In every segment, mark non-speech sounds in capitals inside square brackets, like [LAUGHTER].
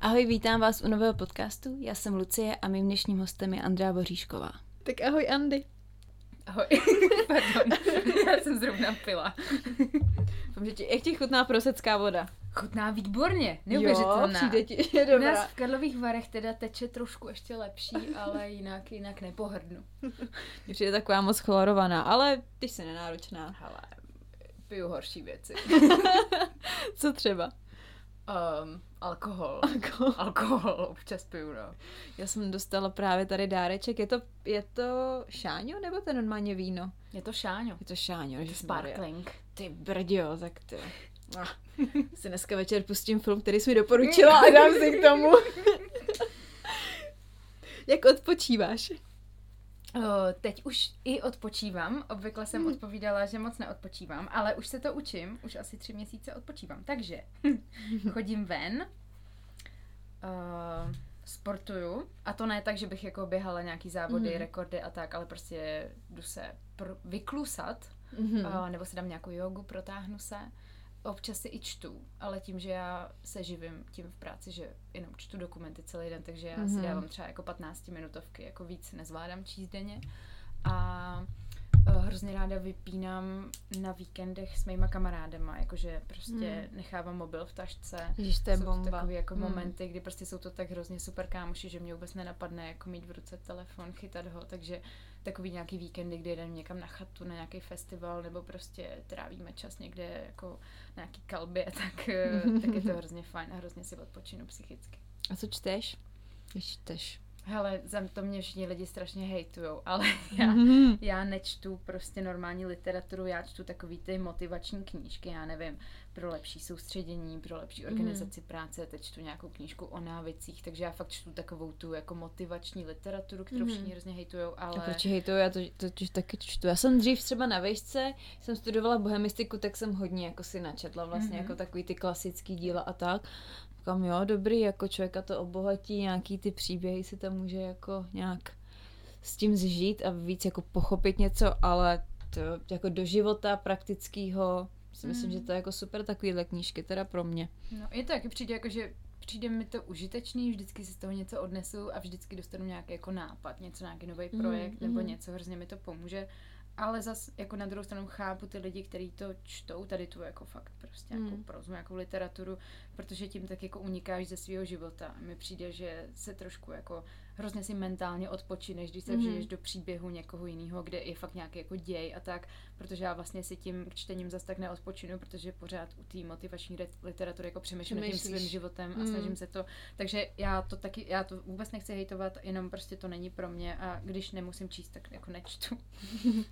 Ahoj, vítám vás u nového podcastu. Já jsem Lucie a mým dnešním hostem je Andrea Boříšková. Tak ahoj, Andy. Ahoj, [LAUGHS] pardon, já jsem zrovna pila. Doufám, že jak ti chutná prosecká voda? Chutná výborně, neuvěřitelná. Jo, přijde ti, je U dobrá. nás v Karlových Varech teda teče trošku ještě lepší, ale jinak, jinak nepohrdnu. Mně Přijde taková moc chlorovaná, ale ty jsi nenáročná. Ale piju horší věci. [LAUGHS] Co třeba? Um, alkohol. Alkohol. Alkohol občas piju, no. Já jsem dostala právě tady dáreček. Je to, je to šáňo nebo to je normálně víno? Je to šáňo. Je to šáňo, že Sparkling. Ty brďo, tak ty. Ah, [LAUGHS] Si dneska večer pustím film, který jsi mi doporučila [LAUGHS] a dám si k tomu. Jak odpočíváš? O, teď už i odpočívám. Obvykle jsem odpovídala, že moc neodpočívám, ale už se to učím. Už asi tři měsíce odpočívám. Takže [LAUGHS] chodím ven, uh, sportuju. A to ne tak, že bych jako běhala nějaký závody, Mhm. rekordy a tak, ale prostě jdu se vyklusat. Uh, nebo si dám nějakou jogu, protáhnu se. Občas si i čtu, ale tím, že já se živím tím v práci, že jenom čtu dokumenty celý den, takže já Mhm. si dávám třeba jako 15 minutovky, jako víc nezvládám číst denně. A eh, hrozně ráda vypínám na víkendech s mýma kamarádema, jakože prostě nechávám mobil v tašce. Ježiš, to je jsou bomba. to takové jako Hmm. momenty, kdy prostě jsou to tak hrozně super kámoši, že mě vůbec nenapadne jako mít v ruce telefon, chytat ho, takže takový nějaký víkendy, kdy jdeme někam na chatu, na nějaký festival, nebo prostě trávíme čas někde jako na nějaký kalbě, [LAUGHS] tak, eh, tak je to hrozně fajn a hrozně si odpočinu psychicky. A co čteš? Když čteš. Hele, za to mě všichni lidi strašně hejtujou, ale [LAUGHS] já, já nečtu prostě normální literaturu, já čtu takový ty motivační knížky, já nevím, pro lepší soustředění, pro lepší organizaci práce, teď čtu nějakou knížku o návicích, takže já fakt čtu takovou tu jako motivační literaturu, kterou Mhm. všichni hrozně hejtujou, ale... A proč hejtou, já to totiž taky čtu. Já jsem dřív třeba na vejšce, jsem studovala bohemistiku, tak jsem hodně jako si načetla vlastně Mhm. jako takový ty klasický díla a tak. Kam jo, dobrý, jako člověka to obohatí, nějaký ty příběhy si tam může jako nějak s tím zžít a víc jako pochopit něco, ale to jako do života praktického si myslím, Mhm. že to je jako super takovýhle knížky, teda pro mě. No, je to taky přijde jako, že přijde mi to užitečný, vždycky si z toho něco odnesu a vždycky dostanu nějaký jako nápad, něco, nějaký nový Mhm, projekt nebo mhm. něco, hrozně mi to pomůže. Ale zas jako na druhou stranu chápu ty lidi, kteří to čtou, tady tu jako fakt prostě nějakou Mm. prozu, nějakou literaturu, protože tím tak jako unikáš ze svého života. Mi přijde, že se trošku jako hrozně si mentálně odpočineš, když se Mhm. vžiješ do příběhu někoho jiného, kde je fakt nějaký jako děj a tak, protože já vlastně si tím čtením zas tak neodpočinu, protože pořád u té motivační literatury jako přemýšlím tím svým životem a Mm. snažím se to, takže já to taky, já to vůbec nechci hejtovat, jenom prostě to není pro mě a když nemusím číst, tak jako nečtu. [LAUGHS]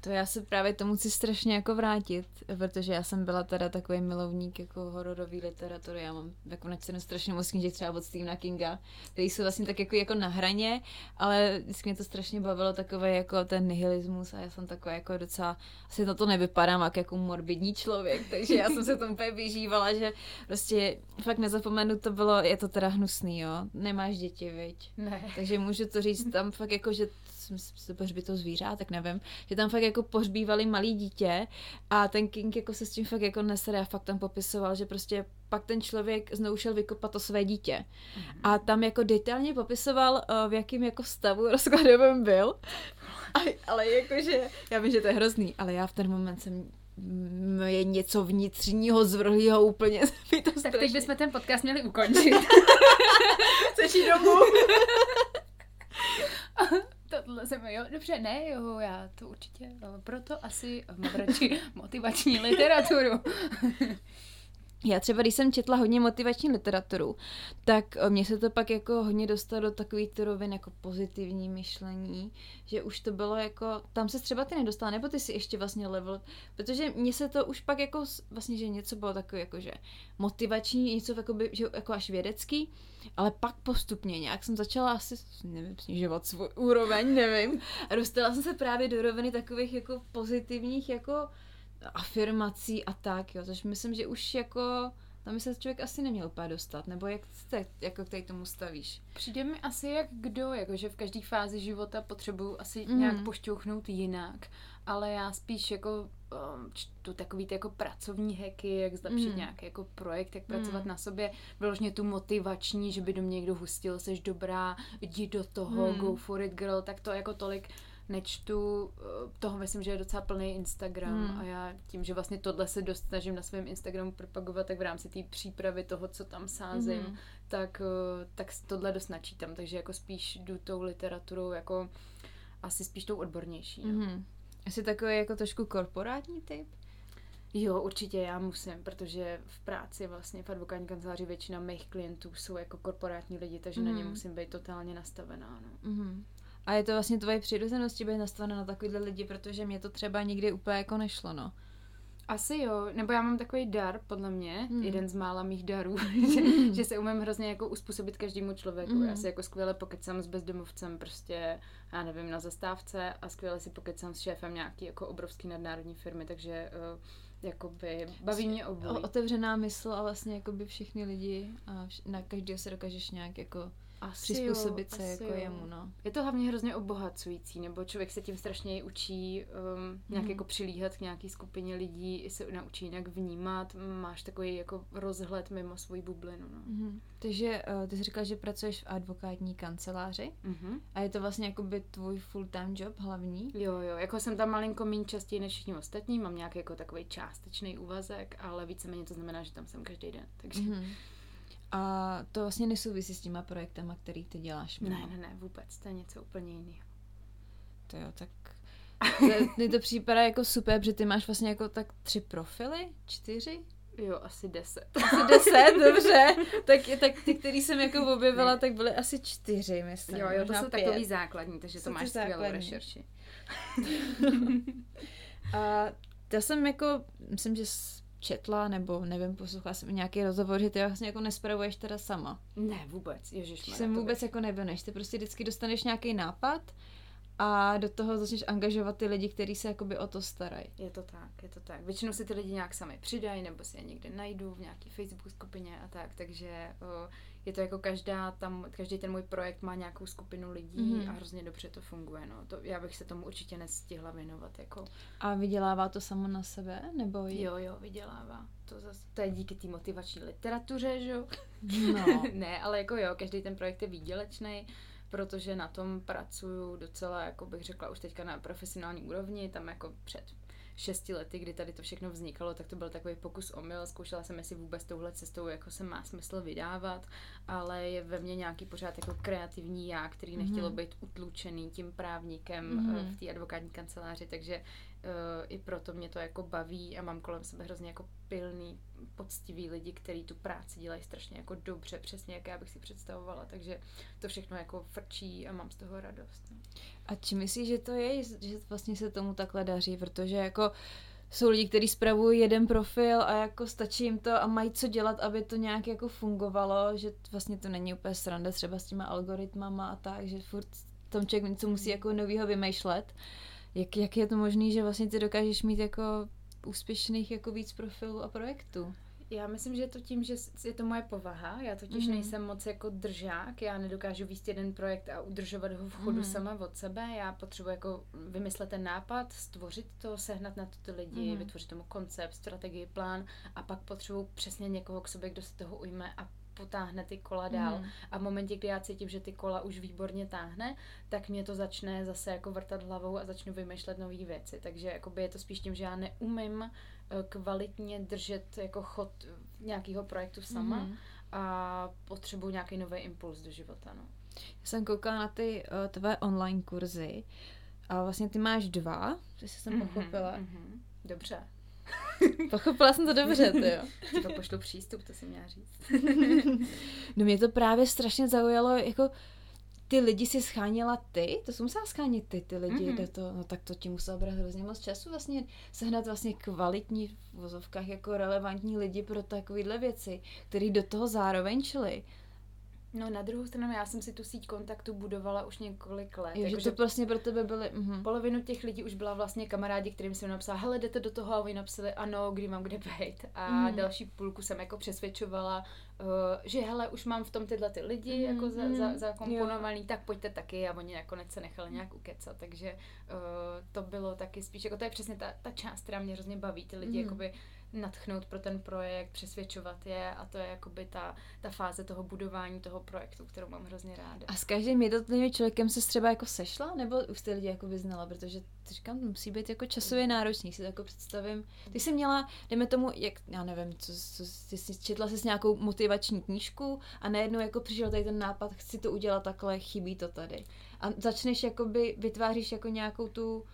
To já se právě tomu chci strašně jako vrátit, protože já jsem byla teda takový milovník jako hororový literatury. Já mám jako načtenou strašně moc knížek třeba od Stephena Kinga, který jsou vlastně tak jako, jako na hraně, ale vždycky mě to strašně bavilo takové jako ten nihilismus a já jsem taková jako docela, asi na to nevypadám jak jako morbidní člověk, takže já jsem se tomu úplně vyžívala, že prostě fakt nezapomenu, to bylo, je to teda hnusný, jo, nemáš děti, viď? Ne. Takže můžu to říct tam fakt jako, že jsem si pohřbito zvířátek, nevím, že tam fakt jako pohřbívali malý dítě a ten King jako se s tím fakt jako nesere a fakt tam popisoval, že prostě pak ten člověk znovu šel vykopat to své dítě. A tam jako detailně popisoval, eh, v jakém jako stavu [LAUGHS] rozkladovém byl. A, ale jakože, já vím, že to je hrozný, ale já v ten moment jsem mm, je něco vnitřního zvrhlého úplně. [LAUGHS] mi to Tak teď bychom ten podcast měli ukončit. Chceš jít domů? Tohle jsem, jo, dobře, ne, jo, já to určitě, jo, proto asi radši [LAUGHS] motivační literaturu. [LAUGHS] Já třeba, když jsem četla hodně motivační literaturu, tak eh, mně se to pak jako hodně dostalo do takových ty rovin jako pozitivní myšlení, že už to bylo jako, tam se třeba ty nedostala, nebo ty si ještě vlastně level, protože mně se to už pak jako, vlastně, že něco bylo takové jako, že motivační, něco jakoby, že jako až vědecký, ale pak postupně nějak jsem začala asi, nevím, snižovat svůj úroveň, nevím, a dostala jsem se právě do roviny takových jako pozitivních jako afirmací a tak, jo, což myslím, že už jako Tam by se člověk asi neměl úplně dostat, nebo jak jste, jako k tady tomu stavíš? Přijde mi asi jak kdo, jakože v každé fázi života potřebuju asi mm. nějak pošťouchnout jinak, ale já spíš jako um, čtu takový ty jako pracovní hacky, jak zlepšit mm. nějaký jako projekt, jak pracovat mm. na sobě, vyložně tu motivační, že by do mě někdo hustil, seš dobrá, jdi do toho, mm. go for it girl, tak to jako tolik nečtu, eh, toho myslím, že je docela plný Instagram hmm. a já tím, že vlastně tohle se dost snažím na svém Instagramu propagovat, tak v rámci té přípravy toho, co tam sázím, hmm. tak, eh, tak tohle dost načítám, takže jako spíš jdu tou literaturou jako asi spíš tou odbornější. No. Hmm. Jsi takový jako trošku korporátní typ? Jo, určitě já musím, protože v práci vlastně v advokátní kanceláři většina mých klientů jsou jako korporátní lidi, takže mm. na ně hmm. musím být totálně nastavená. No. Mm. A je to vlastně tvoje přirozenosti být nastavená na takovýhle lidi, protože mě to třeba nikdy úplně jako nešlo, no. Asi jo, nebo já mám takový dar, podle mě, hmm. jeden z mála mých darů, [LAUGHS] že, že se umím hrozně jako uspůsobit každému člověku. Hmm. Já si jako skvěle pokecám s bezdomovcem prostě, já nevím, na zastávce a skvěle si pokecám s šéfem nějaký jako obrovský nadnárodní firmy, takže uh, jakoby baví mě obojí. Otevřená mysl a vlastně jakoby všichni lidi a vš- na každého se dokážeš nějak jako asi přizpůsobit jo, se jako jo. jemu, no. Je to hlavně hrozně obohacující, nebo člověk se tím strašně učí um, nějak hmm. jako přilíhat k nějaký skupině lidí, i se naučí jinak vnímat, máš takový jako rozhled mimo svoji bublinu, no. Hmm. Takže uh, ty jsi říkala, že pracuješ v advokátní kanceláři hmm. a je to vlastně jako by tvůj full-time job hlavní? Jo, jo, jako jsem tam malinko méně častěji než všichni ostatní, mám nějaký jako takový částečný úvazek, ale víceméně to znamená, že tam jsem každý den, takže... Hmm. A to vlastně nesouvisí s těma projektama, který ty děláš. Mimo. Ne, ne, ne, vůbec. To je něco úplně jiného. To jo, tak mně to připadá jako super, protože ty máš vlastně jako tak tři profily, čtyři? Jo, asi deset. Asi deset, [LAUGHS] dobře. tak, tak ty, který jsem jako objevila, ne. tak byly asi čtyři, myslím. Jo, jo, to jsou pět. takový základní, takže jsou to máš skvělou rešerši. [LAUGHS] a já jsem jako, myslím, že četla, nebo nevím, poslouchala jsem nějaký rozhovor, že ty vlastně jako nespravuješ teda sama. Ne, vůbec, ježiš. Jsem vůbec jako nevěneš, ty prostě vždycky dostaneš nějaký nápad a do toho začneš angažovat ty lidi, kteří se jakoby o to starají. Je to tak, je to tak. Většinou si ty lidi nějak sami přidají, nebo si je někde najdu v nějaký Facebook skupině a tak, takže o, je to jako každá tam, každý ten můj projekt má nějakou skupinu lidí mm-hmm. a hrozně dobře to funguje, no. To, já bych se tomu určitě nestihla věnovat, jako. A vydělává to samo na sebe, nebo? Je... Jo, jo, vydělává. To, zase, to je díky té motivační literatuře, že jo? No. [LAUGHS] ne, ale jako jo, každý ten projekt je výdělečný protože na tom pracuju docela, jako bych řekla, už teďka na profesionální úrovni, tam jako před šesti lety, kdy tady to všechno vznikalo, tak to byl takový pokus omyl. Zkoušela jsem, jestli vůbec touhle cestou jako se má smysl vydávat, ale je ve mně nějaký pořád jako kreativní já, který nechtělo mm-hmm. být utlučený tím právníkem mm-hmm. v té advokátní kanceláři, takže i proto mě to jako baví a mám kolem sebe hrozně jako pilný, poctivý lidi, kteří tu práci dělají strašně jako dobře, přesně jak já bych si představovala, takže to všechno jako frčí a mám z toho radost. No. A či myslíš, že to je, že vlastně se tomu takhle daří, protože jako jsou lidi, kteří spravují jeden profil a jako stačí jim to a mají co dělat, aby to nějak jako fungovalo, že vlastně to není úplně sranda třeba s těma algoritmama a tak, že furt tom člověk něco musí jako novýho vymýšlet. Jak, jak je to možné, že vlastně ty dokážeš mít jako úspěšných jako víc profilů a projektů? Já myslím, že je to tím, že je to moje povaha. Já totiž mm-hmm. nejsem moc jako držák. Já nedokážu víc jeden projekt a udržovat ho v chodu mm-hmm. sama od sebe. Já potřebuji jako vymyslet ten nápad, stvořit to, sehnat na to ty lidi, mm-hmm. vytvořit tomu koncept, strategii, plán a pak potřebuji přesně někoho k sobě, kdo se toho ujme a potáhne ty kola dál. Mm. A v momentě, kdy já cítím, že ty kola už výborně táhne, tak mě to začne zase jako vrtat hlavou a začnu vymýšlet nové věci. Takže jakoby je to spíš tím, že já neumím eh, kvalitně držet jako chod nějakého projektu sama mm. a potřebuji nějaký nový impuls do života. No. Já jsem koukala na ty uh, tvé online kurzy a vlastně ty máš dva, jestli jsem mm-hmm, pochopila. Mm-hmm. Dobře. [LAUGHS] Pochopila jsem to dobře, to jo. [LAUGHS] To pošlu přístup, to si měla říct. [LAUGHS] no mě to právě strašně zaujalo, jako ty lidi si scháněla ty, to jsi musela schánit ty, ty lidi mm-hmm. to, no tak to ti muselo brát hrozně moc času vlastně sehnat vlastně kvalitní v vozovkách jako relevantní lidi pro takovéhle věci, který do toho zároveň čili. No na druhou stranu, já jsem si tu síť kontaktu budovala už několik let. Jo, jako, že to vlastně pro tebe byly... Uh-huh. Polovinu těch lidí už byla vlastně kamarádi, kterým jsem napsala, hele, jdete do toho a oni napsali, ano, kdy mám kde být. A uh-huh. další půlku jsem jako přesvědčovala, uh, že hele, už mám v tom tyhle ty lidi uh-huh. jako za, za, zakomponovaný, jo. tak pojďte taky a oni nakonec se nechali nějak ukecat. Takže uh, to bylo taky spíš, jako to je přesně ta, ta část, která mě hrozně baví, ty lidi uh-huh. jakoby natchnout pro ten projekt, přesvědčovat je a to je jakoby ta, ta fáze toho budování toho projektu, kterou mám hrozně ráda. A s každým jednotlivým člověkem se třeba jako sešla, nebo už ty lidi jako vyznala, protože to říkám, musí být jako časově náročný, si to jako představím. Ty jsi měla, dejme tomu, jak, já nevím, co, co ty jsi četla jsi nějakou motivační knížku a najednou jako přišel tady ten nápad, chci to udělat takhle, chybí to tady. A začneš jakoby, vytváříš jako nějakou tu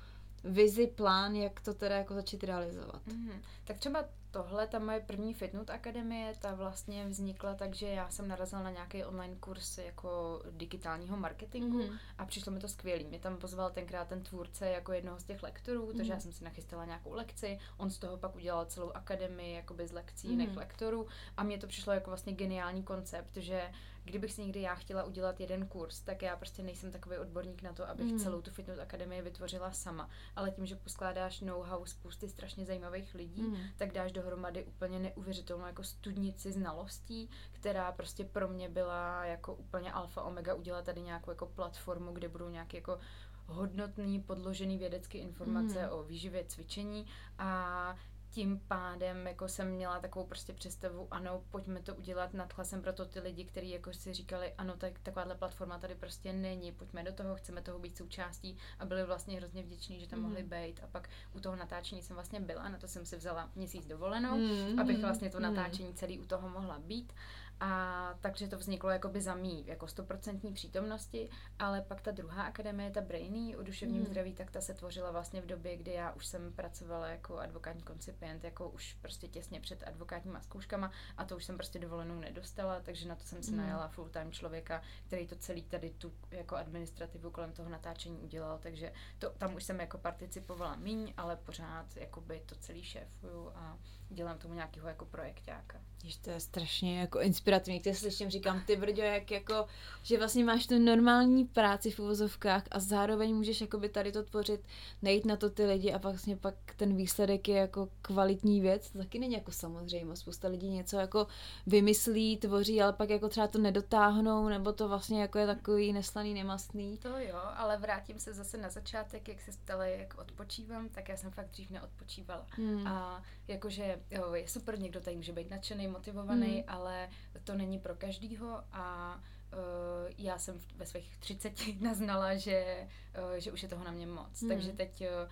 vizi, plán, jak to teda jako začít realizovat. Mm-hmm. Tak třeba tohle, ta moje první Fitnut akademie, ta vlastně vznikla tak, že já jsem narazila na nějaký online kurz jako digitálního marketingu mm-hmm. a přišlo mi to skvělý. Mě tam pozval tenkrát ten tvůrce jako jednoho z těch lektorů, mm-hmm. takže já jsem si nachystala nějakou lekci, on z toho pak udělal celou akademii jakoby z lekcí mm-hmm. jiných lektorů a mně to přišlo jako vlastně geniální koncept, že kdybych si někdy já chtěla udělat jeden kurz, tak já prostě nejsem takový odborník na to, abych mm. celou tu fitness akademii vytvořila sama. Ale tím, že poskládáš know-how spousty strašně zajímavých lidí, mm. tak dáš dohromady úplně neuvěřitelnou jako studnici znalostí, která prostě pro mě byla jako úplně alfa omega udělat tady nějakou jako platformu, kde budou nějaké jako hodnotný, podložený vědecké informace mm. o výživě, cvičení a tím pádem jako jsem měla takovou prostě představu, ano, pojďme to udělat, nadchla jsem proto ty lidi, kteří jako si říkali, ano, tak takováhle platforma tady prostě není, pojďme do toho, chceme toho být součástí a byli vlastně hrozně vděční, že tam mm. mohli být a pak u toho natáčení jsem vlastně byla, na to jsem si vzala měsíc dovolenou, mm. abych vlastně to mhm. natáčení celý u toho mohla být a takže to vzniklo jakoby za mý jako stoprocentní přítomnosti, ale pak ta druhá akademie, ta Brainy o duševním mm. zdraví, tak ta se tvořila vlastně v době, kdy já už jsem pracovala jako advokátní koncipient, jako už prostě těsně před advokátníma zkouškama a to už jsem prostě dovolenou nedostala, takže na to jsem si mm. najala full time člověka, který to celý tady tu jako administrativu kolem toho natáčení udělal, takže to, tam už jsem jako participovala míň, ale pořád jakoby to celý šéfuju a dělám tomu nějakého jako projektáka. Jež to je strašně jako inspirativní, když slyším, říkám, ty brďo, jak jako, že vlastně máš tu normální práci v uvozovkách a zároveň můžeš jakoby tady to tvořit, nejít na to ty lidi a vlastně pak ten výsledek je jako kvalitní věc, to taky není jako samozřejmě. Spousta lidí něco jako vymyslí, tvoří, ale pak jako třeba to nedotáhnou, nebo to vlastně jako je takový neslaný, nemastný. To jo, ale vrátím se zase na začátek, jak se ptali, jak odpočívám, tak já jsem fakt dřív neodpočívala. Hmm. A jakože jo, je super, někdo tady může být nadšený, motivovaný, hmm. ale to není pro každýho a uh, já jsem ve svých 30 [LAUGHS] naznala, že, uh, že už je toho na mě moc. Hmm. Takže teď uh,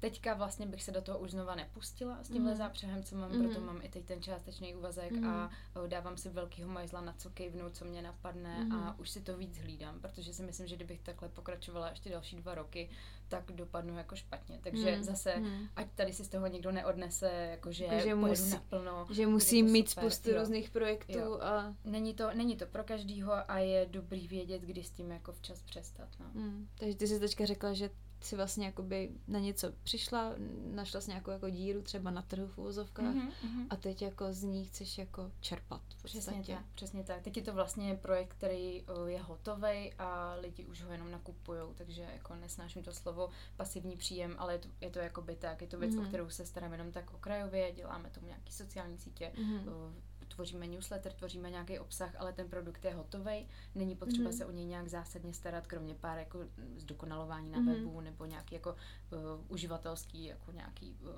Teďka vlastně bych se do toho už znova nepustila s tímhle mm. zápřehem, co mám, mm. proto mám i teď ten částečný úvazek mm. a o, dávám si velkýho majzla na co kejvnu, co mě napadne mm. a už si to víc hlídám, protože si myslím, že kdybych takhle pokračovala ještě další dva roky, tak dopadnu jako špatně. Takže mm. zase, mm. ať tady si z toho někdo neodnese, jako že, jako, že musí, naplno. Že musí mít super. spoustu jo. různých projektů jo. a... Není to, není to pro každýho a je dobrý vědět, kdy s tím jako včas přestat. No. Mm. Takže ty jsi teďka řekla, že si vlastně jakoby na něco přišla, našla si nějakou jako díru třeba na trhu v úvozovkách mm-hmm, a teď jako z ní chceš jako čerpat. Přesně tak, přesně tak. Teď je to vlastně projekt, který je hotový a lidi už ho jenom nakupují, takže jako nesnáším to slovo pasivní příjem, ale je to, je to jakoby tak, je to věc, mm-hmm. o kterou se starám jenom tak okrajově, děláme tomu nějaký sociální sítě, mm-hmm tvoříme newsletter, tvoříme nějaký obsah, ale ten produkt je hotový. Není potřeba mm-hmm. se o něj nějak zásadně starat, kromě pár jako zdokonalování na mm-hmm. webu nebo nějaký jako uh, uživatelský, jako nějaký uh,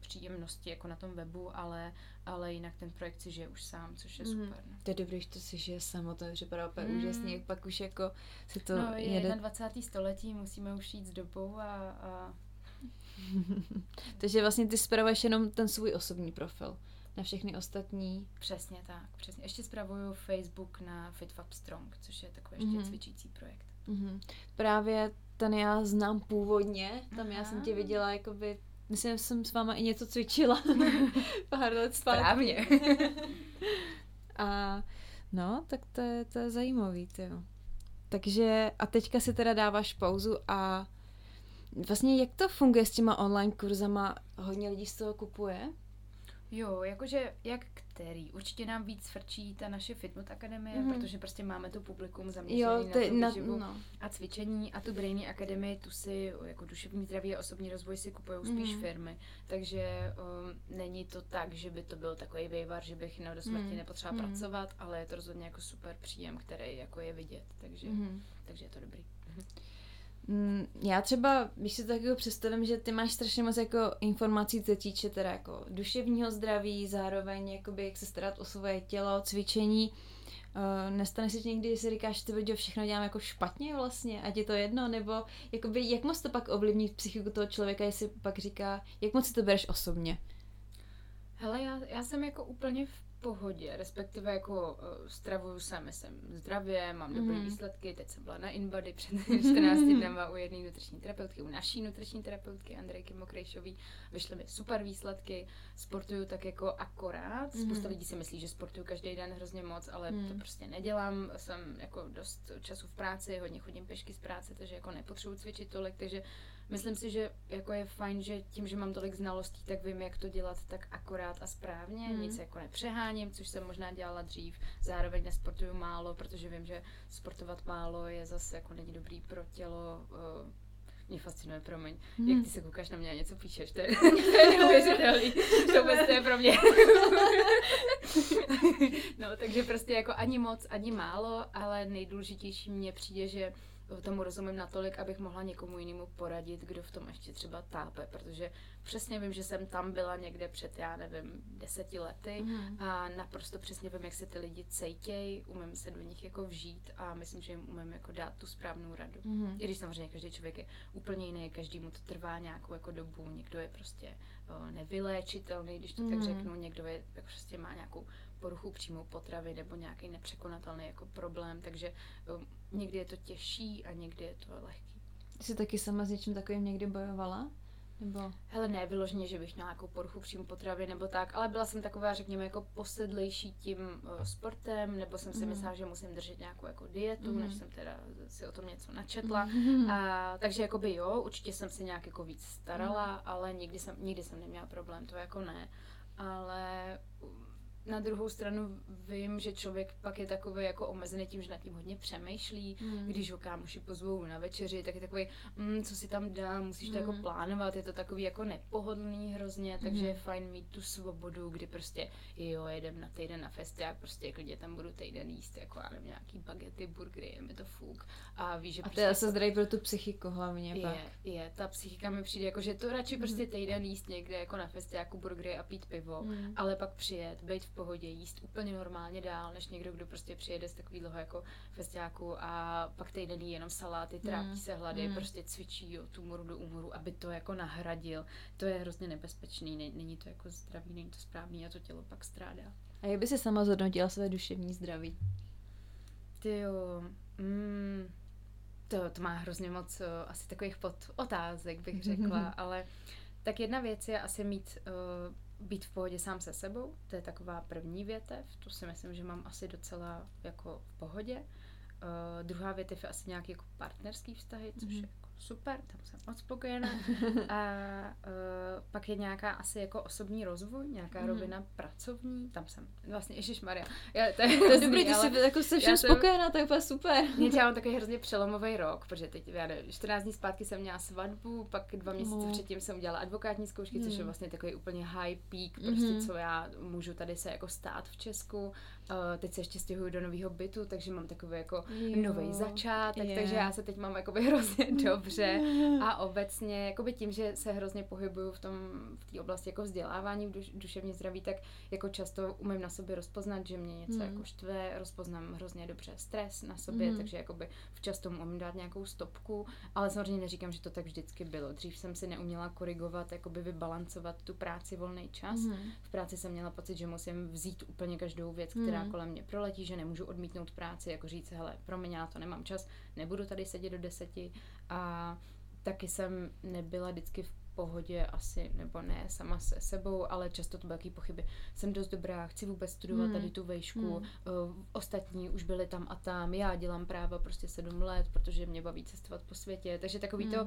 příjemnosti jako na tom webu, ale, ale jinak ten projekt si žije už sám, což je mm. super. No. To je dobré, že to si žije samo, to je připadá úplně mm. úžasně, pak už jako si to no, je jede... 20. století, musíme už jít s dobou a, a... [LAUGHS] Takže vlastně ty spravuješ jenom ten svůj osobní profil na všechny ostatní. Přesně tak, přesně. Ještě zpravuju Facebook na FitFab Strong, což je takový ještě mm-hmm. cvičící projekt. Mm-hmm. Právě ten já znám původně, tam Aha. já jsem tě viděla, jakoby, myslím, že jsem s váma i něco cvičila [LAUGHS] pár let zpátky. Správně. [LAUGHS] a no, tak to je, to je zajímavý, jo. Takže a teďka si teda dáváš pauzu a vlastně jak to funguje s těma online kurzama? Hodně lidí z toho kupuje? Jo, jakože jak který. Určitě nám víc frčí ta naše Fitnut akademie, mm-hmm. protože prostě máme to publikum zaměřený jo, ty, na na, no. a cvičení a tu Brainy akademii, tu si jako duševní zdraví a osobní rozvoj si kupují spíš mm-hmm. firmy. Takže um, není to tak, že by to byl takový vývar, že bych na do smrti mm-hmm. nepotřeba mm-hmm. pracovat, ale je to rozhodně jako super příjem, který jako je vidět. Takže, mm-hmm. takže je to dobrý. Mm-hmm. [LAUGHS] Mm, já třeba, když si to jako představím, že ty máš strašně moc jako informací, co týče teda jako duševního zdraví, zároveň jakoby jak se starat o svoje tělo, cvičení. Uh, nestane se ti někdy, že si říkáš, že ty všechno dělám jako špatně vlastně, ať je to jedno, nebo jakoby, jak moc to pak ovlivní psychiku toho člověka, jestli pak říká, jak moc si to bereš osobně? Hele, já, já jsem jako úplně v pohodě, respektive jako uh, stravuju se, jsem zdravě, mám dobré mm. výsledky, teď jsem byla na InBody před [LAUGHS] 14 dnama u jedné nutriční terapeutky, u naší nutriční terapeutky Andrejky Mokrejšový, vyšly mi super výsledky, sportuju tak jako akorát, mm. spousta lidí si myslí, že sportuju každý den hrozně moc, ale mm. to prostě nedělám, jsem jako dost času v práci, hodně chodím pešky z práce, takže jako nepotřebuji cvičit tolik, takže myslím si, že jako je fajn, že tím, že mám tolik znalostí, tak vím, jak to dělat tak akorát a správně, mm. nic jako nepřeháním, což jsem možná dělala dřív. Zároveň nesportuju málo, protože vím, že sportovat málo je zase jako není dobrý pro tělo. Uh, mě fascinuje, promiň, hmm. jak ty se koukáš na mě a něco píšeš, to je, [LAUGHS] to je neuvěřitelný, to vůbec to je pro mě. [LAUGHS] no, takže prostě jako ani moc, ani málo, ale nejdůležitější mně přijde, že tomu rozumím natolik, abych mohla někomu jinému poradit, kdo v tom ještě třeba tápe, protože přesně vím, že jsem tam byla někde před, já nevím, deseti lety mm. a naprosto přesně vím, jak se ty lidi cejtějí, umím se do nich jako vžít a myslím, že jim umím jako dát tu správnou radu. Mm. I když samozřejmě každý člověk je úplně jiný, každý mu to trvá nějakou jako dobu, někdo je prostě o, nevyléčitelný, když to mm. tak mhm. řeknu, někdo je, jako prostě má nějakou poruchu příjmu potravy nebo nějaký nepřekonatelný jako problém, takže um, někdy je to těžší a někdy je to lehký. Jsi taky sama s něčím takovým někdy bojovala? Nebo? Hele, ne, vyloženě, že bych měla jako poruchu příjmu potravy nebo tak, ale byla jsem taková, řekněme, jako posedlejší tím uh, sportem, nebo jsem si mm. myslela, že musím držet nějakou jako dietu, mm. než jsem teda si o tom něco načetla. Mm. A, takže jako by jo, určitě jsem se nějak jako víc starala, mm. ale nikdy jsem, nikdy jsem neměla problém, to jako ne. Ale na druhou stranu vím, že člověk pak je takový jako omezený tím, že nad tím hodně přemýšlí. Mm. Když ho kámoši pozvou na večeři, tak je takový, mm, co si tam dá, musíš to mm. jako hmm. plánovat, je to takový jako nepohodlný hrozně, takže mm. je fajn mít tu svobodu, kdy prostě jo, jedem na týden na festiák, prostě klidně tam budu týden jíst, jako já nevím, nějaký bagety, burgery, je mi to fuk. A víš, že a prostě... A to je zdraví pro tu psychiku hlavně je, pak. Je, ta psychika mi přijde, jako že to radši mm. prostě týden jíst někde jako na festiáku burgery a pít pivo, mm. ale pak přijet, být v pohodě, jíst úplně normálně dál, než někdo, kdo prostě přijede z takového jako festiáku a pak týden jí jenom saláty, trápí mm. se hlady, mm. prostě cvičí od tumoru do úmoru, aby to jako nahradil. To je hrozně nebezpečný, není to jako zdravý, není to správný a to tělo pak strádá. A jak by si sama zhodnotila své duševní zdraví? Ty jo, mm, to, to má hrozně moc uh, asi takových pod otázek, bych řekla, [LAUGHS] ale tak jedna věc je asi mít uh, být v pohodě sám se sebou, to je taková první větev, to si myslím, že mám asi docela jako v pohodě. Uh, druhá větev je asi nějaký jako partnerský vztahy, což mm-hmm. je jako super, tam jsem moc spokojená. [LAUGHS] A uh, pak je nějaká asi jako osobní rozvoj, nějaká mm. rovina pracovní, tam jsem vlastně, Ježíš Maria. to je, to je dobrý, ty jsi jako se všem spokojená, to je úplně super. [LAUGHS] Mě já mám takový hrozně přelomový rok, protože teď, já nevím, 14 dní zpátky jsem měla svatbu, pak dva měsíce mm. předtím jsem udělala advokátní zkoušky, mm. což je mhm. vlastně takový úplně high peak, prostě mm. co já můžu tady se jako stát v Česku. Uh, teď se ještě stěhuju do nového bytu, takže mám takový jako nový začátek, yeah. takže já se teď mám jako hrozně dobře [LAUGHS] a obecně jakoby tím, že se hrozně pohybuju v tom, v té oblasti jako vzdělávání v duš, duševně zdraví, tak jako často umím na sobě rozpoznat, že mě něco mm. jako štve, rozpoznám hrozně dobře stres na sobě, mm. takže jakoby včas tomu umím dát nějakou stopku, ale samozřejmě neříkám, že to tak vždycky bylo. Dřív jsem si neuměla korigovat, jakoby vybalancovat tu práci volný čas. Mm. V práci jsem měla pocit, že musím vzít úplně každou věc, která která mm. kolem mě proletí, že nemůžu odmítnout práci, jako říct, hele, pro mě já to nemám čas, nebudu tady sedět do deseti a taky jsem nebyla vždycky v pohodě asi, nebo ne sama se sebou, ale často to byly taky pochyby. Jsem dost dobrá, chci vůbec studovat hmm. tady tu vejšku, hmm. uh, ostatní už byli tam a tam, já dělám práva prostě sedm let, protože mě baví cestovat po světě, takže takový hmm. to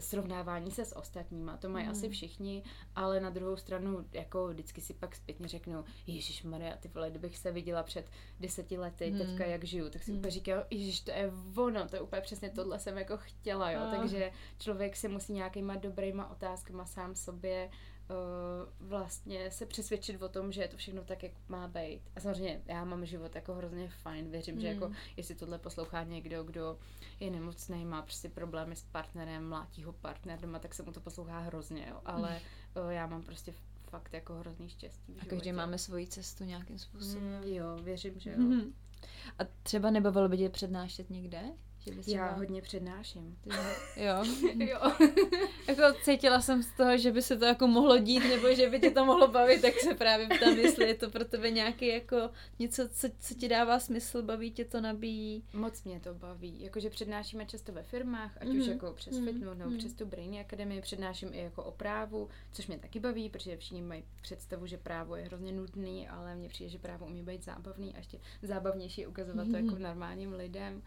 srovnávání se s ostatníma, to mají mm. asi všichni, ale na druhou stranu jako vždycky si pak zpětně řeknu, Ježíš Maria, ty vole, kdybych se viděla před deseti lety, mm. teďka jak žiju, tak si mm. úplně říkám, Ježíš, to je ono, to je úplně přesně tohle jsem jako chtěla, jo, oh. takže člověk se musí nějakýma dobrýma otázkama sám sobě uh, vlastně se přesvědčit o tom, že je to všechno tak, jak má být. A samozřejmě já mám život jako hrozně fajn, věřím, mm. že jako hmm. jestli tohle poslouchá někdo, kdo je nemocný, má prostě problémy s partnerem, mlátí ho partner doma, tak se mu to poslouchá hrozně, jo. ale mm. [LAUGHS] uh, já mám prostě fakt jako hrozný štěstí. A každý máme svoji cestu nějakým způsobem. Mm, jo, věřím, že jo. Mm. [LAUGHS] A třeba nebavilo by tě přednášet někde? Že bys Já hodně přednáším. [LAUGHS] jo. jo. [LAUGHS] jako cítila jsem z toho, že by se to jako mohlo dít, nebo že by tě to mohlo bavit, tak se právě ptám, jestli je to pro tebe nějaký jako něco, co, co ti dává smysl, baví tě to, nabíjí. Moc mě to baví. Jakože přednášíme často ve firmách, ať mm-hmm. už mhm. jako přes mm-hmm. Fitnout nebo mm-hmm. přes tu Brainy Academy, přednáším i jako o právu, což mě taky baví, protože všichni mají představu, že právo je hrozně nudný, ale mně přijde, že právo umí být zábavný a ještě zábavnější ukazovat mm-hmm. to jako normálním lidem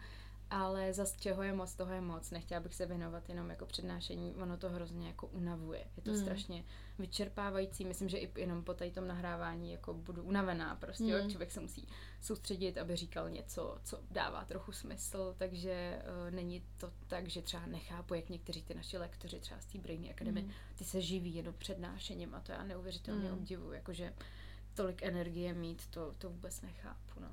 ale zas čeho je moc, toho je moc. Nechtěla bych se věnovat jenom jako přednášení, ono to hrozně jako unavuje. Je to mm. strašně vyčerpávající. Myslím, že i jenom po tady tom nahrávání jako budu unavená prostě. Mm. Jo? Člověk se musí soustředit, aby říkal něco, co dává trochu smysl, takže uh, není to tak, že třeba nechápu, jak někteří ty naši lektoři třeba z té Brainy Academy, mm. ty se živí jenom přednášením a to já neuvěřitelně mm. obdivuji, jakože tolik energie mít, to, to vůbec nechápu. No.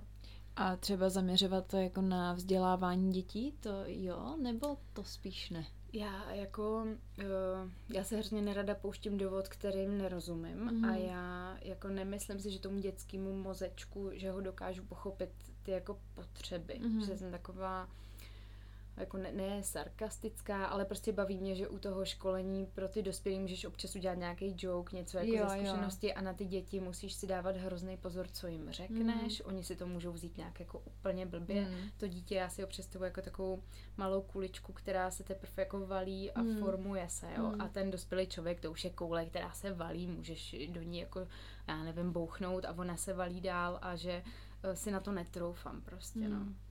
A třeba zaměřovat to jako na vzdělávání dětí, to jo, nebo to spíš ne? Já jako, uh, já se hrozně nerada pouštím do vod, kterým nerozumím mm. a já jako nemyslím si, že tomu dětskému mozečku, že ho dokážu pochopit ty jako potřeby, mm. že jsem taková jako ne, ne sarkastická, ale prostě baví mě, že u toho školení pro ty dospělí můžeš občas udělat nějaký joke, něco jako jo, ze zkušenosti jo. a na ty děti musíš si dávat hrozný pozor, co jim řekneš. Mm. Oni si to můžou vzít nějak jako úplně blbě. Mm. To dítě já si ho představuji jako takovou malou kuličku, která se teprve jako valí a mm. formuje se, jo. Mm. A ten dospělý člověk, to už je koule, která se valí, můžeš do ní jako, já nevím, bouchnout a ona se valí dál a že eh, si na to netroufám prostě, no. mm. no.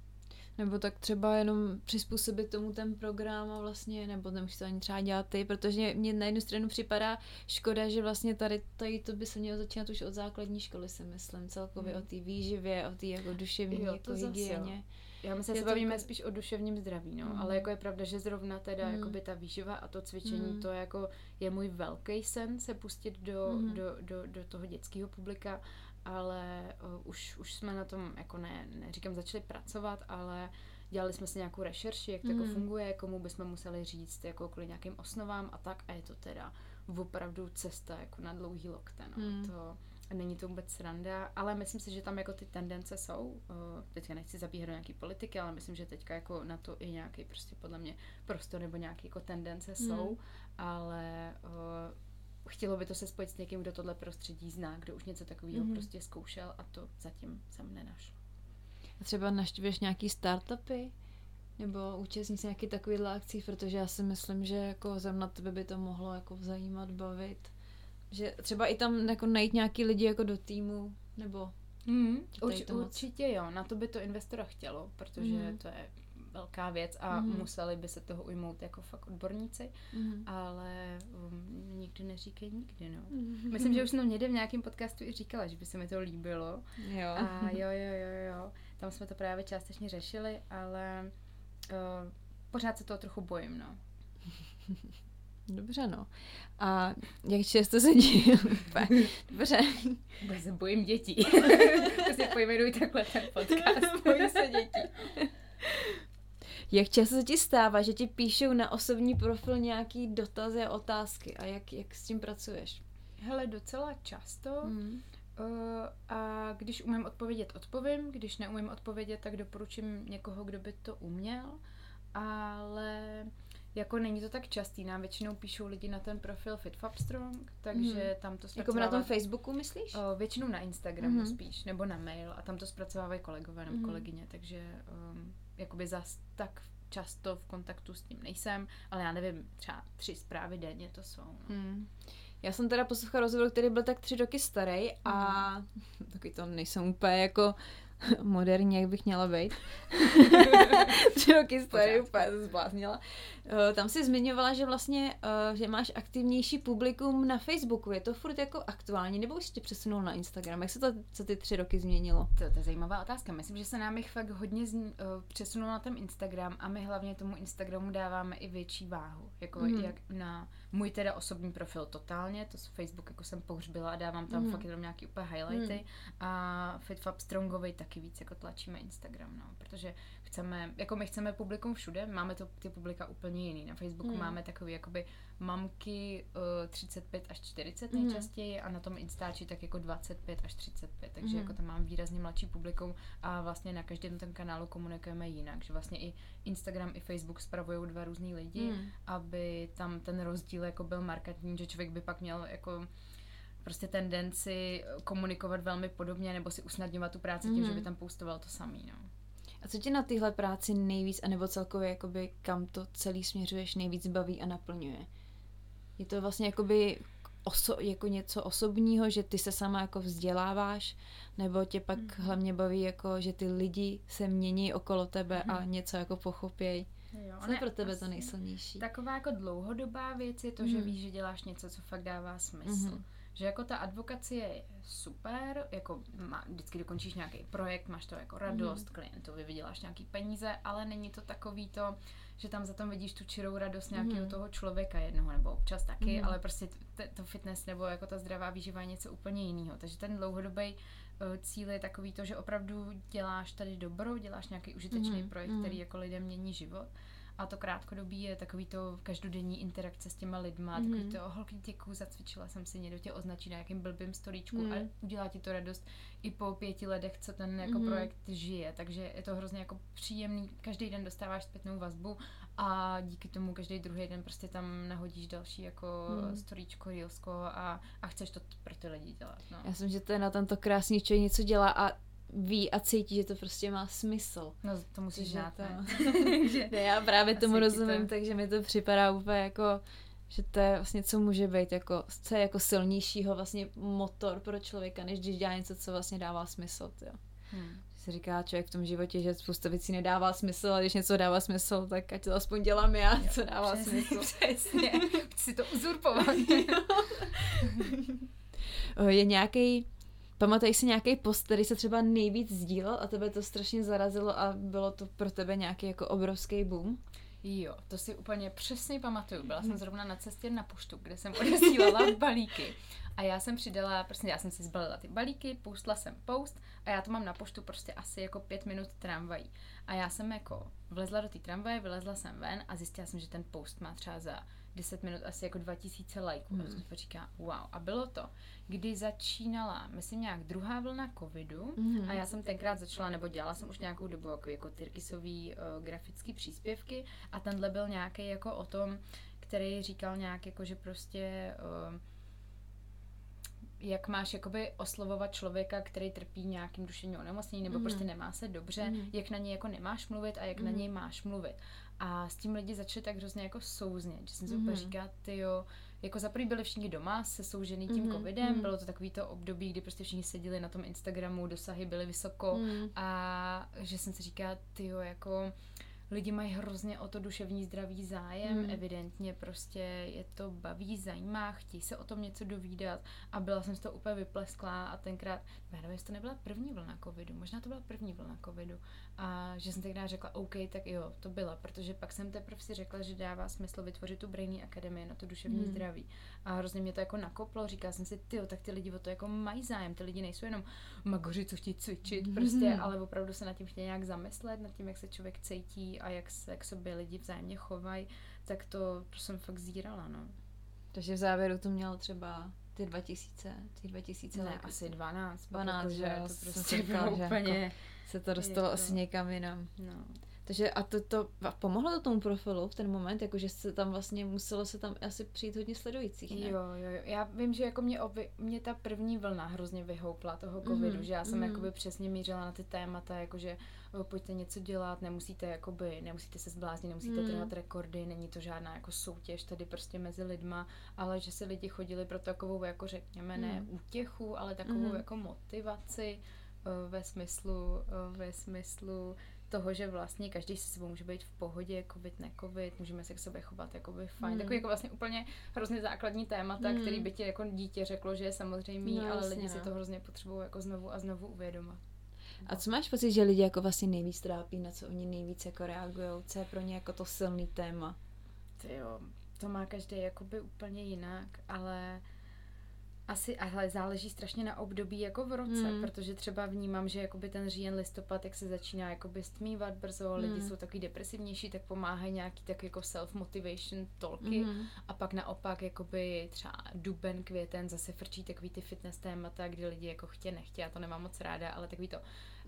Nebo tak třeba jenom přizpůsobit tomu ten program a vlastně, nebo nemusíš to ani třeba dělat ty, protože mě na jednu stranu připadá škoda, že vlastně tady, tady to by se mělo začínat už od základní školy, si myslím, celkově hmm. o té výživě, o té jako duševní jo, jako hygieně. Já myslím, že se bavíme jako... spíš o duševním zdraví, no, mm. ale jako je pravda, že zrovna teda mm. jakoby ta výživa a to cvičení, mm. to jako je můj velký sen se pustit do, mm. do, do, do toho dětského publika ale uh, už, už jsme na tom, jako ne, neříkám, začali pracovat, ale dělali jsme si nějakou rešerši, jak to mm. jako funguje, komu bychom museli říct, jako kvůli nějakým osnovám a tak a je to teda opravdu cesta jako na dlouhý lokte, no. Mm. To, není to vůbec sranda, ale myslím si, že tam jako ty tendence jsou. Uh, teďka nechci zabíhat do nějaký politiky, ale myslím, že teďka jako na to i nějaký prostě podle mě prostor nebo nějaké jako tendence mm. jsou, ale uh, chtělo by to se spojit s někým, kdo tohle prostředí zná, kdo už něco takového mm-hmm. prostě zkoušel a to zatím jsem nenašla. A třeba naštěvuješ nějaký startupy? Nebo účastní se nějaký takový akcí, protože já si myslím, že jako zem na tebe by to mohlo jako zajímat, bavit. Že třeba i tam jako najít nějaký lidi jako do týmu, nebo Mm, urč, určitě jo, na to by to investora chtělo, protože mm. to je velká věc a mm. museli by se toho ujmout jako fakt odborníci, mm. ale um, nikdy neříkej nikdy, no. Mm. Myslím, že už jsem někde v nějakém podcastu i říkala, že by se mi to líbilo. Jo. A jo, jo, jo, jo. Tam jsme to právě částečně řešili, ale uh, pořád se toho trochu bojím, no. Dobře, no. A jak často se díl? Dobře. Bo se bojím dětí. [LAUGHS] to si pojmenuj takhle ten podcast. Bojím se dětí. Jak často se ti stává, že ti píšou na osobní profil nějaký dotazy a otázky a jak, jak s tím pracuješ? Hele, docela často. Mm. Uh, a když umím odpovědět, odpovím. Když neumím odpovědět, tak doporučím někoho, kdo by to uměl. Ale jako není to tak častý, nám většinou píšou lidi na ten profil FitFabStrong, takže mm. tam to zpracovává... Jako na tom Facebooku myslíš? Uh, většinou na Instagramu mm. spíš, nebo na mail a tam to zpracovávají kolegové nebo mm. kolegyně, takže um, jakoby zas tak často v kontaktu s tím nejsem, ale já nevím, třeba tři zprávy denně to jsou. No. Hmm. Já jsem teda poslouchala rozhovor, který byl tak tři roky starý a [LAUGHS] mm. taky to nejsem úplně jako [LAUGHS] moderní, jak bych měla být. [LAUGHS] Tři roky starý, úplně se zbláznila. Uh, tam si zmiňovala, že vlastně, uh, že máš aktivnější publikum na Facebooku. Je to furt jako aktuální, nebo už tě přesunul na Instagram? Jak se to za ty tři roky změnilo? To, to je zajímavá otázka. Myslím, že se nám jich fakt hodně z, uh, přesunul na ten Instagram a my hlavně tomu Instagramu dáváme i větší váhu. Jako mm. jak na můj teda osobní profil totálně, to z Facebook jako jsem pohřbila a dávám tam mm. fakt jenom nějaký úplně highlighty mm. a FitFab Strongovej taky víc jako tlačíme Instagram, no, protože chceme, jako my chceme publikum všude, máme to ty publika úplně jiný. Na Facebooku mm. máme takový jakoby mamky uh, 35 až 40 mm. nejčastěji a na tom Instači tak jako 25 až 35, takže mm. jako tam mám výrazně mladší publikum a vlastně na každém tom kanálu komunikujeme jinak, že vlastně i Instagram i Facebook spravují dva různý lidi, mm. aby tam ten rozdíl jako byl markantní, že člověk by pak měl jako prostě tendenci komunikovat velmi podobně nebo si usnadňovat tu práci tím, mm. že by tam postoval to samý, no. A co tě na tyhle práci nejvíc, anebo celkově jakoby kam to celý směřuješ nejvíc baví a naplňuje? Je to vlastně jakoby oso, jako něco osobního, že ty se sama jako vzděláváš, nebo tě pak mm. hlavně baví jako, že ty lidi se mění okolo tebe mm. a mhm. něco jako pochopějí? Jo, Co je pro tebe to nejsilnější? Taková jako dlouhodobá věc je to, mm. že mhm. víš, že děláš něco, co fakt dává smysl. Mm. Že jako ta advokacie je super, jako má, vždycky dokončíš nějaký projekt, máš to jako radost, mm. klientovi vyděláš nějaký peníze, ale není to takový to, že tam za tom vidíš tu čirou radost nějakého mm. toho člověka jednoho, nebo občas taky, mm. ale prostě t- to fitness nebo jako ta zdravá výživa je něco úplně jiného. Takže ten dlouhodobý uh, cíl je takový to, že opravdu děláš tady dobro, děláš nějaký užitečný mm. projekt, mm. který jako lidem mění život. A to krátkodobí je takový to každodenní interakce s těma lidma, mm. takový to, holky, děkuju, zacvičila jsem si, někdo tě označí na jakým blbým stolíčku mm. a udělá ti to radost i po pěti letech, co ten jako mm. projekt žije. Takže je to hrozně jako příjemný, každý den dostáváš zpětnou vazbu a díky tomu každý druhý den prostě tam nahodíš další jako mm. storíčko, reelsko a, a chceš to pro ty lidi dělat. No. Já myslím, že to je na tomto krásný člověk něco dělá a ví a cítí, že to prostě má smysl. No to musíš že znát, to... ne? [LAUGHS] ne, já právě [LAUGHS] tomu rozumím, to... takže mi to připadá úplně jako, že to je vlastně, co může být jako, co je jako silnějšího vlastně motor pro člověka, než když dělá něco, co vlastně dává smysl, jo. Hmm. Se říká člověk v tom životě, že spousta věcí nedává smysl, ale když něco dává smysl, tak ať to aspoň dělám já, jo, co dává přesně, smysl. [LAUGHS] Přesně, si to uzurpovat. [LAUGHS] je nějaký Pamatuješ si nějaký post, který se třeba nejvíc sdílel a tebe to strašně zarazilo a bylo to pro tebe nějaký jako obrovský boom? Jo, to si úplně přesně pamatuju. Byla jsem zrovna na cestě na poštu, kde jsem [LAUGHS] odesílala balíky. A já jsem přidala, prostě já jsem si zbalila ty balíky, pustla jsem post a já to mám na poštu prostě asi jako pět minut tramvají. A já jsem jako vlezla do té tramvaje, vylezla jsem ven a zjistila jsem, že ten post má třeba za 10 minut asi jako 2000 lajků. Mm. A jsem říká, wow. A bylo to, kdy začínala, myslím nějak druhá vlna covidu mm. a já jsem tenkrát začala, nebo dělala jsem už nějakou dobu jako, jako tyrkisový uh, grafický příspěvky a tenhle byl nějaký jako o tom, který říkal nějak jako, že prostě uh, jak máš jakoby oslovovat člověka, který trpí nějakým duševním onemocněním nebo mm. prostě nemá se dobře, mm. jak na něj jako nemáš mluvit a jak mm. na něj máš mluvit. A s tím lidi začali tak hrozně jako souznět, že jsem si mm-hmm. úplně říkala, ty jo, jako za prvý byli všichni doma se soužený tím mm-hmm. covidem, mm-hmm. bylo to takový to období, kdy prostě všichni seděli na tom Instagramu, dosahy byly vysoko mm. a že jsem si říkala, ty jo, jako lidi mají hrozně o to duševní zdraví zájem, mm. evidentně prostě je to baví, zajímá, chtějí se o tom něco dovídat a byla jsem z toho úplně vyplesklá a tenkrát, nevím, jestli to nebyla první vlna covidu, možná to byla první vlna covidu a že jsem tenkrát řekla, OK, tak jo, to byla, protože pak jsem teprve si řekla, že dává smysl vytvořit tu Brainy Akademii na to duševní mm. zdraví a hrozně mě to jako nakoplo, říkala jsem si, ty tak ty lidi o to jako mají zájem, ty lidi nejsou jenom magoři, co chtějí cvičit, mm. prostě, ale opravdu se nad tím chtějí nějak zamyslet, nad tím, jak se člověk cítí a jak se k sobě lidi vzájemně chovají, tak to, to jsem fakt zírala, no. Takže v závěru to mělo třeba ty 2000, ty 2000 Ne, asi 12. 12, že jo, to prostě bylo úplně... Jako se to dostalo asi někam jinam. No. Takže a to, to a pomohlo to tomu profilu v ten moment, jakože se tam vlastně muselo se tam asi přijít hodně sledujících, ne? Jo, jo, jo. Já vím, že jako mě, oby, mě ta první vlna hrozně vyhoupla toho covidu, mm-hmm. že já jsem mm-hmm. jakoby přesně mířila na ty témata, jakože pojďte něco dělat, nemusíte jakoby, nemusíte se zbláznit, nemusíte mm. trhat rekordy, není to žádná jako soutěž tady prostě mezi lidma, ale že se lidi chodili pro takovou jako řekněme ne mm. útěchu, ale takovou mm. jako motivaci, ve smyslu, ve smyslu toho, že vlastně každý se sebou může být v pohodě, covid, ne covid, můžeme se k sobě chovat jakoby fajn. Hmm. Takový jako vlastně úplně hrozně základní témata, hmm. který by ti jako dítě řeklo, že je samozřejmý, no, ale lidi no. si to hrozně potřebují jako znovu a znovu uvědomit. A co máš pocit, že lidi jako vlastně nejvíc trápí, na co oni nejvíc jako reagují, co je pro ně jako to silný téma? Ty jo, to má každý jakoby úplně jinak, ale asi, ale záleží strašně na období jako v roce, hmm. protože třeba vnímám, že jakoby ten říjen, listopad, jak se začíná jakoby stmívat brzo, hmm. lidi jsou takový depresivnější, tak pomáhají nějaký tak jako self-motivation tolky hmm. a pak naopak jakoby třeba duben, květen zase frčí takový ty fitness témata, kdy lidi jako chtě, nechtě, já to nemám moc ráda, ale takový to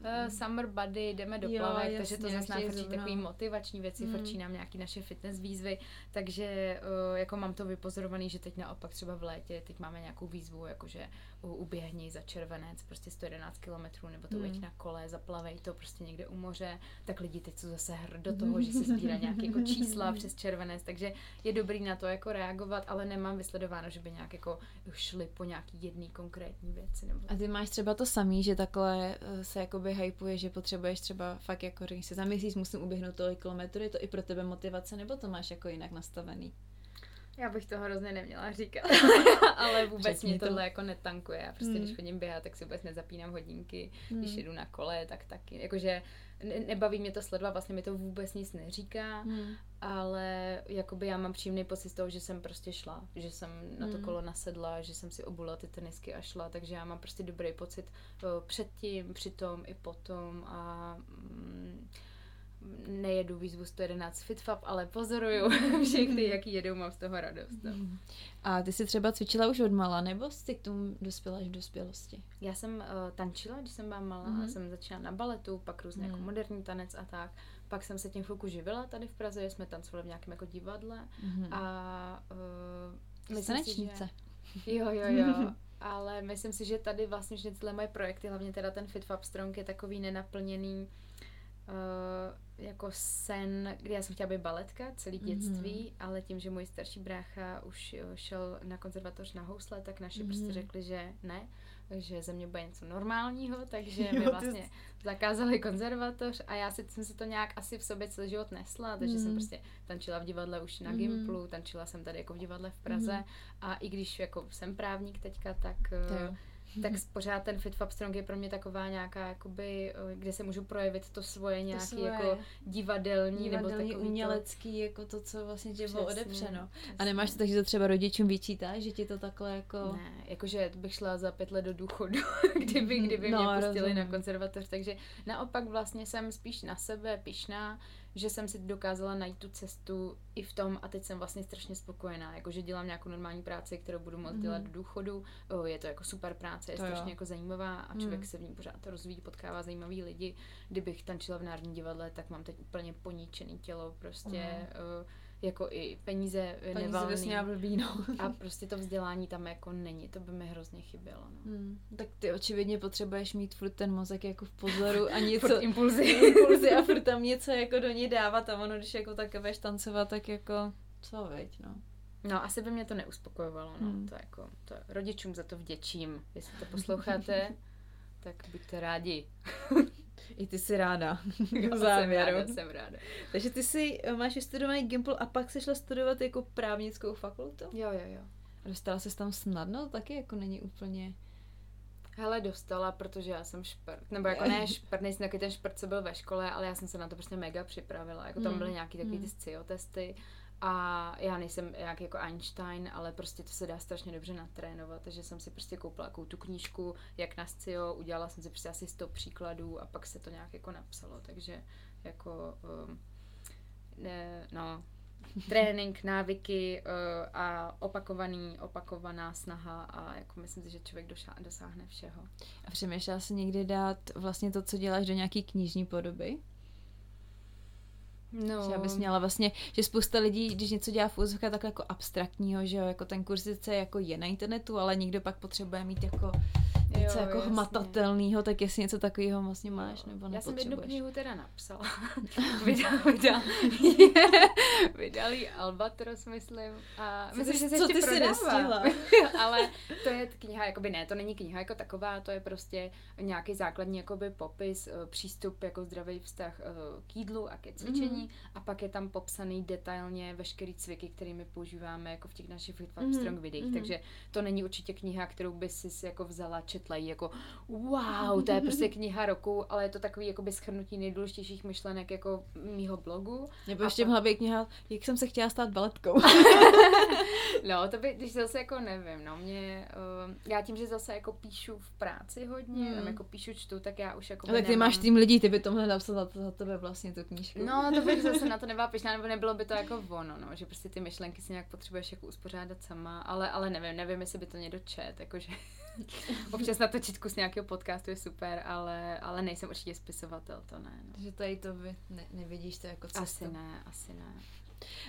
uh, summer body, jdeme do plavek, takže to zase nám frčí takový motivační věci, hmm. frčí nám nějaký naše fitness výzvy, takže uh, jako mám to vypozorovaný, že teď naopak třeba v létě, teď máme nějakou výzvu, jakože uběhni za červenec, prostě 111 km, nebo to hmm. na kole, zaplavej to prostě někde u moře, tak lidi teď jsou zase hr do [LAUGHS] toho, že se sbírá nějaké jako čísla přes červenec, takže je dobrý na to jako reagovat, ale nemám vysledováno, že by nějak jako šli po nějaký jedný konkrétní věci. Nebo... A ty máš třeba to samý, že takhle eh, se jakoby hypuje, že potřebuješ třeba fakt jako, když se za měsíc musím uběhnout tolik kilometrů, je to i pro tebe motivace, nebo to máš jako jinak nastavený? Já bych toho hrozně neměla říkat, [LAUGHS] ale vůbec Řekni mě tohle to. jako netankuje. Já prostě, hmm. když chodím běhat, tak si vůbec nezapínám hodinky. Hmm. Když jedu na kole, tak taky. Jakože ne, nebaví mě to sledovat, vlastně mi to vůbec nic neříká, hmm. ale jakoby já mám příjemný pocit z toho, že jsem prostě šla, že jsem na to hmm. kolo nasedla, že jsem si obula ty tenisky a šla, takže já mám prostě dobrý pocit předtím, přitom i potom a mm, nejedu výzvu 111 FitFab, ale pozoruju [LAUGHS] všechny, jaký jedou, mám z toho radost. No. A ty jsi třeba cvičila už od mala, nebo jsi k tomu dospěla až v dospělosti? Já jsem uh, tančila, když jsem byla malá, mm-hmm. jsem začala na baletu, pak různě mm. jako mhm. moderní tanec a tak. Pak jsem se tím chvilku živila tady v Praze, jsme tancovali v nějakém jako divadle mm-hmm. a uh, myslím si, že... Jo, jo, jo. [LAUGHS] ale myslím si, že tady vlastně všechny tyhle moje projekty, hlavně teda ten FitFab Strong je takový nenaplněný uh, jako sen, kdy já jsem chtěla být baletka celý mhm. dětství, mm-hmm. ale tím, že můj starší brácha už šel na konzervatoř na housle, tak naši mm-hmm. prostě řekli, že ne, že ze mě bude něco normálního, takže [LAUGHS] jo, mi vlastně ty... zakázali konzervatoř a já si, jsem si to nějak asi v sobě celý život nesla, takže mm. jsem mhm. prostě tančila v divadle už na mm. Gimplu, tančila jsem tady jako v divadle v Praze mm. a i když jako jsem právník teďka, tak... To jo tak pořád ten Fit Fab Strong je pro mě taková nějaká, jakoby, eh, kde se můžu projevit to svoje nějaké svoje jako divadelní, divadelní nebo umělecký, to... jako to, co vlastně tě bylo odepřeno. Přesně. A nemáš to tak, že to třeba rodičům vyčítá, že ti to takhle jako... Ne, jakože bych šla za pět let do důchodu, [LAUGHS] kdyby, kdyby no, mě pustili rozumím. na konzervatoř, takže naopak vlastně jsem spíš na sebe pišná, že jsem si dokázala najít tu cestu i v tom a teď jsem vlastně strašně spokojená, jakože dělám nějakou normální práci, kterou budu moct mm. dělat do důchodu, o, je to jako super práce, je to strašně jo. jako zajímavá a člověk mm. se v ní pořád rozvíjí, potkává zajímavý lidi. Kdybych tančila v Národní divadle, tak mám teď úplně poníčený tělo, prostě mm. o, jako i peníze, peníze nevalný. blbý, no. A prostě to vzdělání tam jako není, to by mi hrozně chybělo. No. Hmm. Tak ty očividně potřebuješ mít furt ten mozek jako v pozoru a [LAUGHS] něco... impulzy. [LAUGHS] impulzy a furt tam něco jako do něj dávat a ono, když jako tak budeš tancovat, tak jako co veď, no. No, asi by mě to neuspokojovalo, no. Hmm. To jako, to rodičům za to vděčím. Jestli to posloucháte, [LAUGHS] tak buďte rádi. I ty jsi ráda. [LAUGHS] Jo, závěru. Jsem ráda, jsem ráda. Takže ty si eh, máš vystudovaný Gimple a pak jsi šla studovat jako právnickou fakultu? Jo, jo, jo. A dostala se tam snadno? Taky jako není úplně... Hele, dostala, protože já jsem šprt. Nebo jako ne [LAUGHS] šprt, nejsem taky ten šprt, co byl ve škole, ale já jsem se na to prostě mega připravila. Jako tam hmm. byly nějaký takový ty hmm. SCIO testy a já nejsem jak jako Einstein, ale prostě to se dá strašně dobře natrénovat, takže jsem si prostě koupila jako tu knížku, jak na Scio, udělala jsem si prostě asi 100 příkladů a pak se to nějak jako napsalo, takže jako um, ne, no, [LAUGHS] trénink, návyky uh, a opakovaný, opakovaná snaha a jako myslím si, že člověk dosáhne všeho. A přemýšlela jsi někdy dát vlastně to, co děláš do nějaký knižní podoby? No. Že abys měla vlastně, že spousta lidí, když něco dělá v úzovkách takhle jako abstraktního, že jo, jako ten kurz sice jako je na internetu, ale nikdo pak potřebuje mít jako něco jo, jako jasně. hmatatelného, tak jestli něco takového vlastně máš, nebo Já jsem jednu knihu teda napsala. [LAUGHS] [LAUGHS] vydal, vydal, [LAUGHS] vydal Albatros, myslím. A co myslím, ty, že se co ty nestihla. Ale to je kniha, jakoby ne, to není kniha jako taková, to je prostě nějaký základní jakoby popis, eh, přístup jako zdravý vztah eh, k jídlu a ke cvičení mm-hmm. a pak je tam popsaný detailně veškerý cviky, kterými používáme jako v těch našich Fit mm-hmm. Strong videích, mm-hmm. takže to není určitě kniha, kterou by si jako vzala, četla jako wow, to je prostě kniha roku, ale je to takový jakoby schrnutí nejdůležitějších myšlenek jako mýho blogu. Nebo ještě mohla být kniha, jak jsem se chtěla stát baletkou. [LAUGHS] no, to by, když zase jako nevím, no, mě, uh, já tím, že zase jako píšu v práci hodně, hmm. jako píšu, čtu, tak já už jako Ale ty nemám... máš tým lidí, ty by tohle napsal za, za tebe vlastně tu knížku. No, to bych [LAUGHS] zase na to nebyla pišná, nebo nebylo by to jako ono, no, že prostě ty myšlenky si nějak potřebuješ jako uspořádat sama, ale, ale nevím, nevím, jestli by to někdo čet, jakože [LAUGHS] občas natočit kus nějakého podcastu je super, ale, ale nejsem určitě spisovatel, to ne. No. Takže tady to vy ne, nevidíš to jako cestu. Asi ne, asi ne.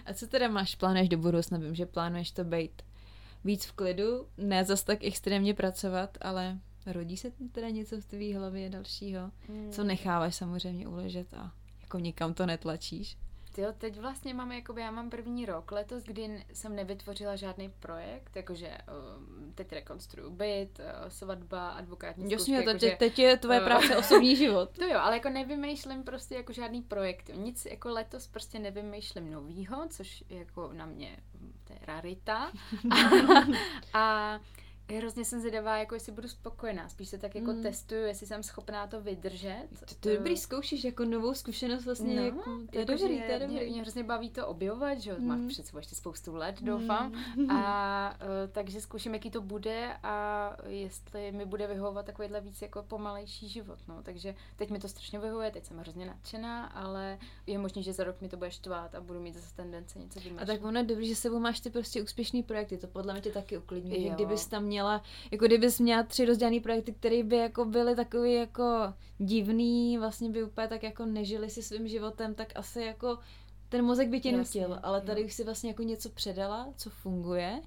A co teda máš, plánuješ do budoucna? Vím, že plánuješ to být víc v klidu, ne zas tak extrémně pracovat, ale rodí se teda něco v tvý hlavě dalšího, mm. co necháváš samozřejmě uležet a jako nikam to netlačíš? Jo, teď vlastně mám, jakoby, já mám první rok letos, kdy jsem nevytvořila žádný projekt, jakože um, teď rekonstruju byt, uh, svatba, advokátní Jasně, zkoušky, teď, teď je tvoje uh, práce [LAUGHS] osobní život. To jo, ale jako nevymýšlím prostě jako žádný projekt. Nic jako letos prostě nevymýšlím novýho, což jako na mě to je rarita. [LAUGHS] a, a hrozně jsem zvědavá, jako jestli budu spokojená. Spíš se tak jako mm. testuju, jestli jsem schopná to vydržet. To, to je dobrý, zkoušíš jako novou zkušenost vlastně. No, jako, to je jako, dobrý, to je dobrý. Mě, mě hrozně baví to objevovat, že mm. máš před sebou ještě spoustu let, doufám. Mm. A uh, [LAUGHS] takže zkouším, jaký to bude a jestli mi bude vyhovovat takovýhle víc jako pomalejší život. No. Takže teď mi to strašně vyhovuje, teď jsem hrozně nadšená, ale je možné, že za rok mi to bude štvát a budu mít zase tendence něco vymýšlet. A tak ono je dobrý, že sebou máš ty prostě úspěšný projekty, to podle mě tě taky uklidňuje, kdybys tam měla, jako kdybys měla tři rozdělané projekty, které by jako byly takový jako divný, vlastně by úplně tak jako nežili si svým životem, tak asi jako ten mozek by tě nutil, ale tady jo. už si vlastně jako něco předala, co funguje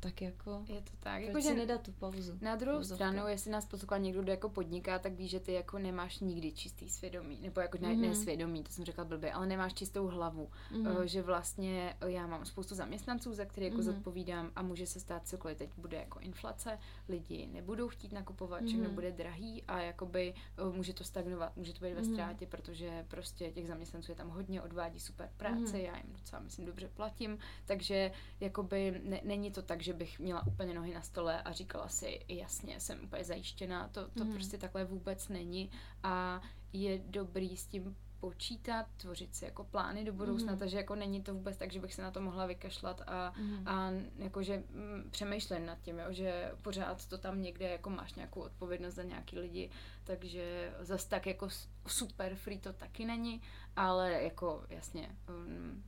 tak jako... Je to tak. Jako, že nedat tu pauzu. Na druhou Pouzovka. stranu, jestli nás poslouchá někdo, kdo jako podniká, tak ví, že ty jako nemáš nikdy čistý svědomí. Nebo jako mm-hmm. ne, mhm. svědomí, to jsem řekla blbě, ale nemáš čistou hlavu. Mm-hmm. že vlastně eh, já mám spoustu zaměstnanců, za které jako mm-hmm. zodpovídám a může se stát cokoliv. Teď bude jako inflace, lidi nebudou chtít nakupovat, mm-hmm. všechno mhm. bude drahý a jakoby eh, může to stagnovat, může to být ve mhm. ztrátě, mm-hmm. protože prostě těch zaměstnanců je tam hodně, odvádí super práci, mm-hmm. já jim docela myslím dobře platím, takže jakoby ne, není to tak, že že bych měla úplně nohy na stole a říkala si, jasně, jsem úplně zajištěná, to, to mm. prostě takhle vůbec není a je dobrý s tím počítat, tvořit si jako plány do budoucna, mm. takže jako není to vůbec tak, že bych se na to mohla vykašlat a, mm. a jakože mm, přemýšlím nad tím, jo, že pořád to tam někde jako máš nějakou odpovědnost za nějaký lidi, takže zase tak jako super free to taky není, ale jako jasně um,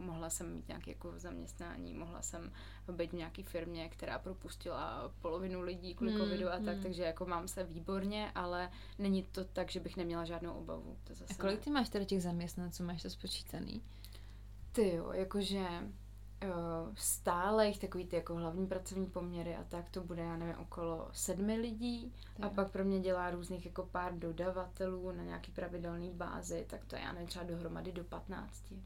mohla jsem mít nějaké jako zaměstnání, mohla jsem být v nějaké firmě, která propustila polovinu lidí kvůli hmm, covidu a tak, hmm. takže jako mám se výborně, ale není to tak, že bych neměla žádnou obavu. To zase a kolik ty máš teda těch zaměstnanců, máš to spočítaný? Ty jo, jakože stálech, takový ty jako hlavní pracovní poměry a tak to bude, já nevím, okolo sedmi lidí a pak pro mě dělá různých jako pár dodavatelů na nějaký pravidelný bázi, tak to já nevím, třeba dohromady do patnácti.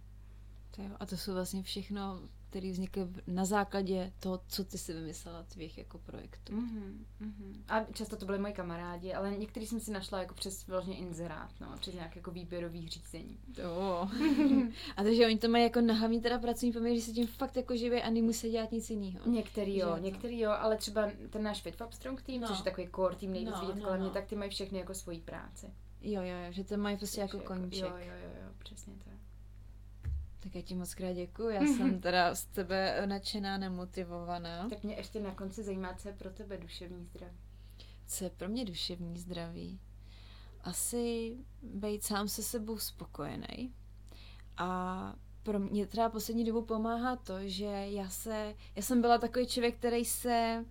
A to jsou vlastně všechno který vznikl na základě toho, co ty si vymyslela tvých jako projektů. Mm-hmm, mm-hmm. A často to byly moji kamarádi, ale některý jsem si našla jako přes vlastně inzerát, no, přes nějaké jako výběrový řízení. To. [LAUGHS] a takže oni to mají jako na hlavní teda pracovní poměr, že se tím fakt jako živí a nemusí dělat nic jiného. Některý jo, že některý jo, ale třeba ten náš FitFab Strong tým, no. což je takový core tým nejvíc no, vidět no, kolem no. mě, tak ty mají všechny jako svoji práci. Jo, jo, jo, že to mají prostě jako koníček. Jo, jo, jo, jo, přesně tak. Tak já ti moc krát děkuji, já jsem teda z tebe nadšená, nemotivovaná. Tak mě ještě na konci zajímá, co je pro tebe duševní zdraví. Co je pro mě duševní zdraví? Asi být sám se sebou spokojený. A pro mě třeba poslední dobu pomáhá to, že já se, já jsem byla takový člověk, který se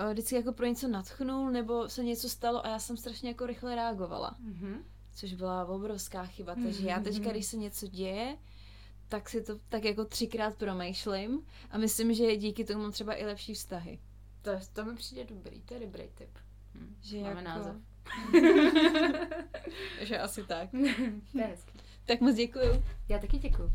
uh, vždycky jako pro něco natchnul, nebo se něco stalo a já jsem strašně jako rychle reagovala. Mm-hmm. Což byla obrovská chyba. Takže já teďka, když se něco děje, tak si to tak jako třikrát promýšlím a myslím, že díky tomu mám třeba i lepší vztahy. To, to mi přijde dobrý, to je dobrý tip. Hm, že Máme jako... název. [LAUGHS] že asi tak. [LAUGHS] to je hezký. Tak moc děkuju. Já taky děkuju.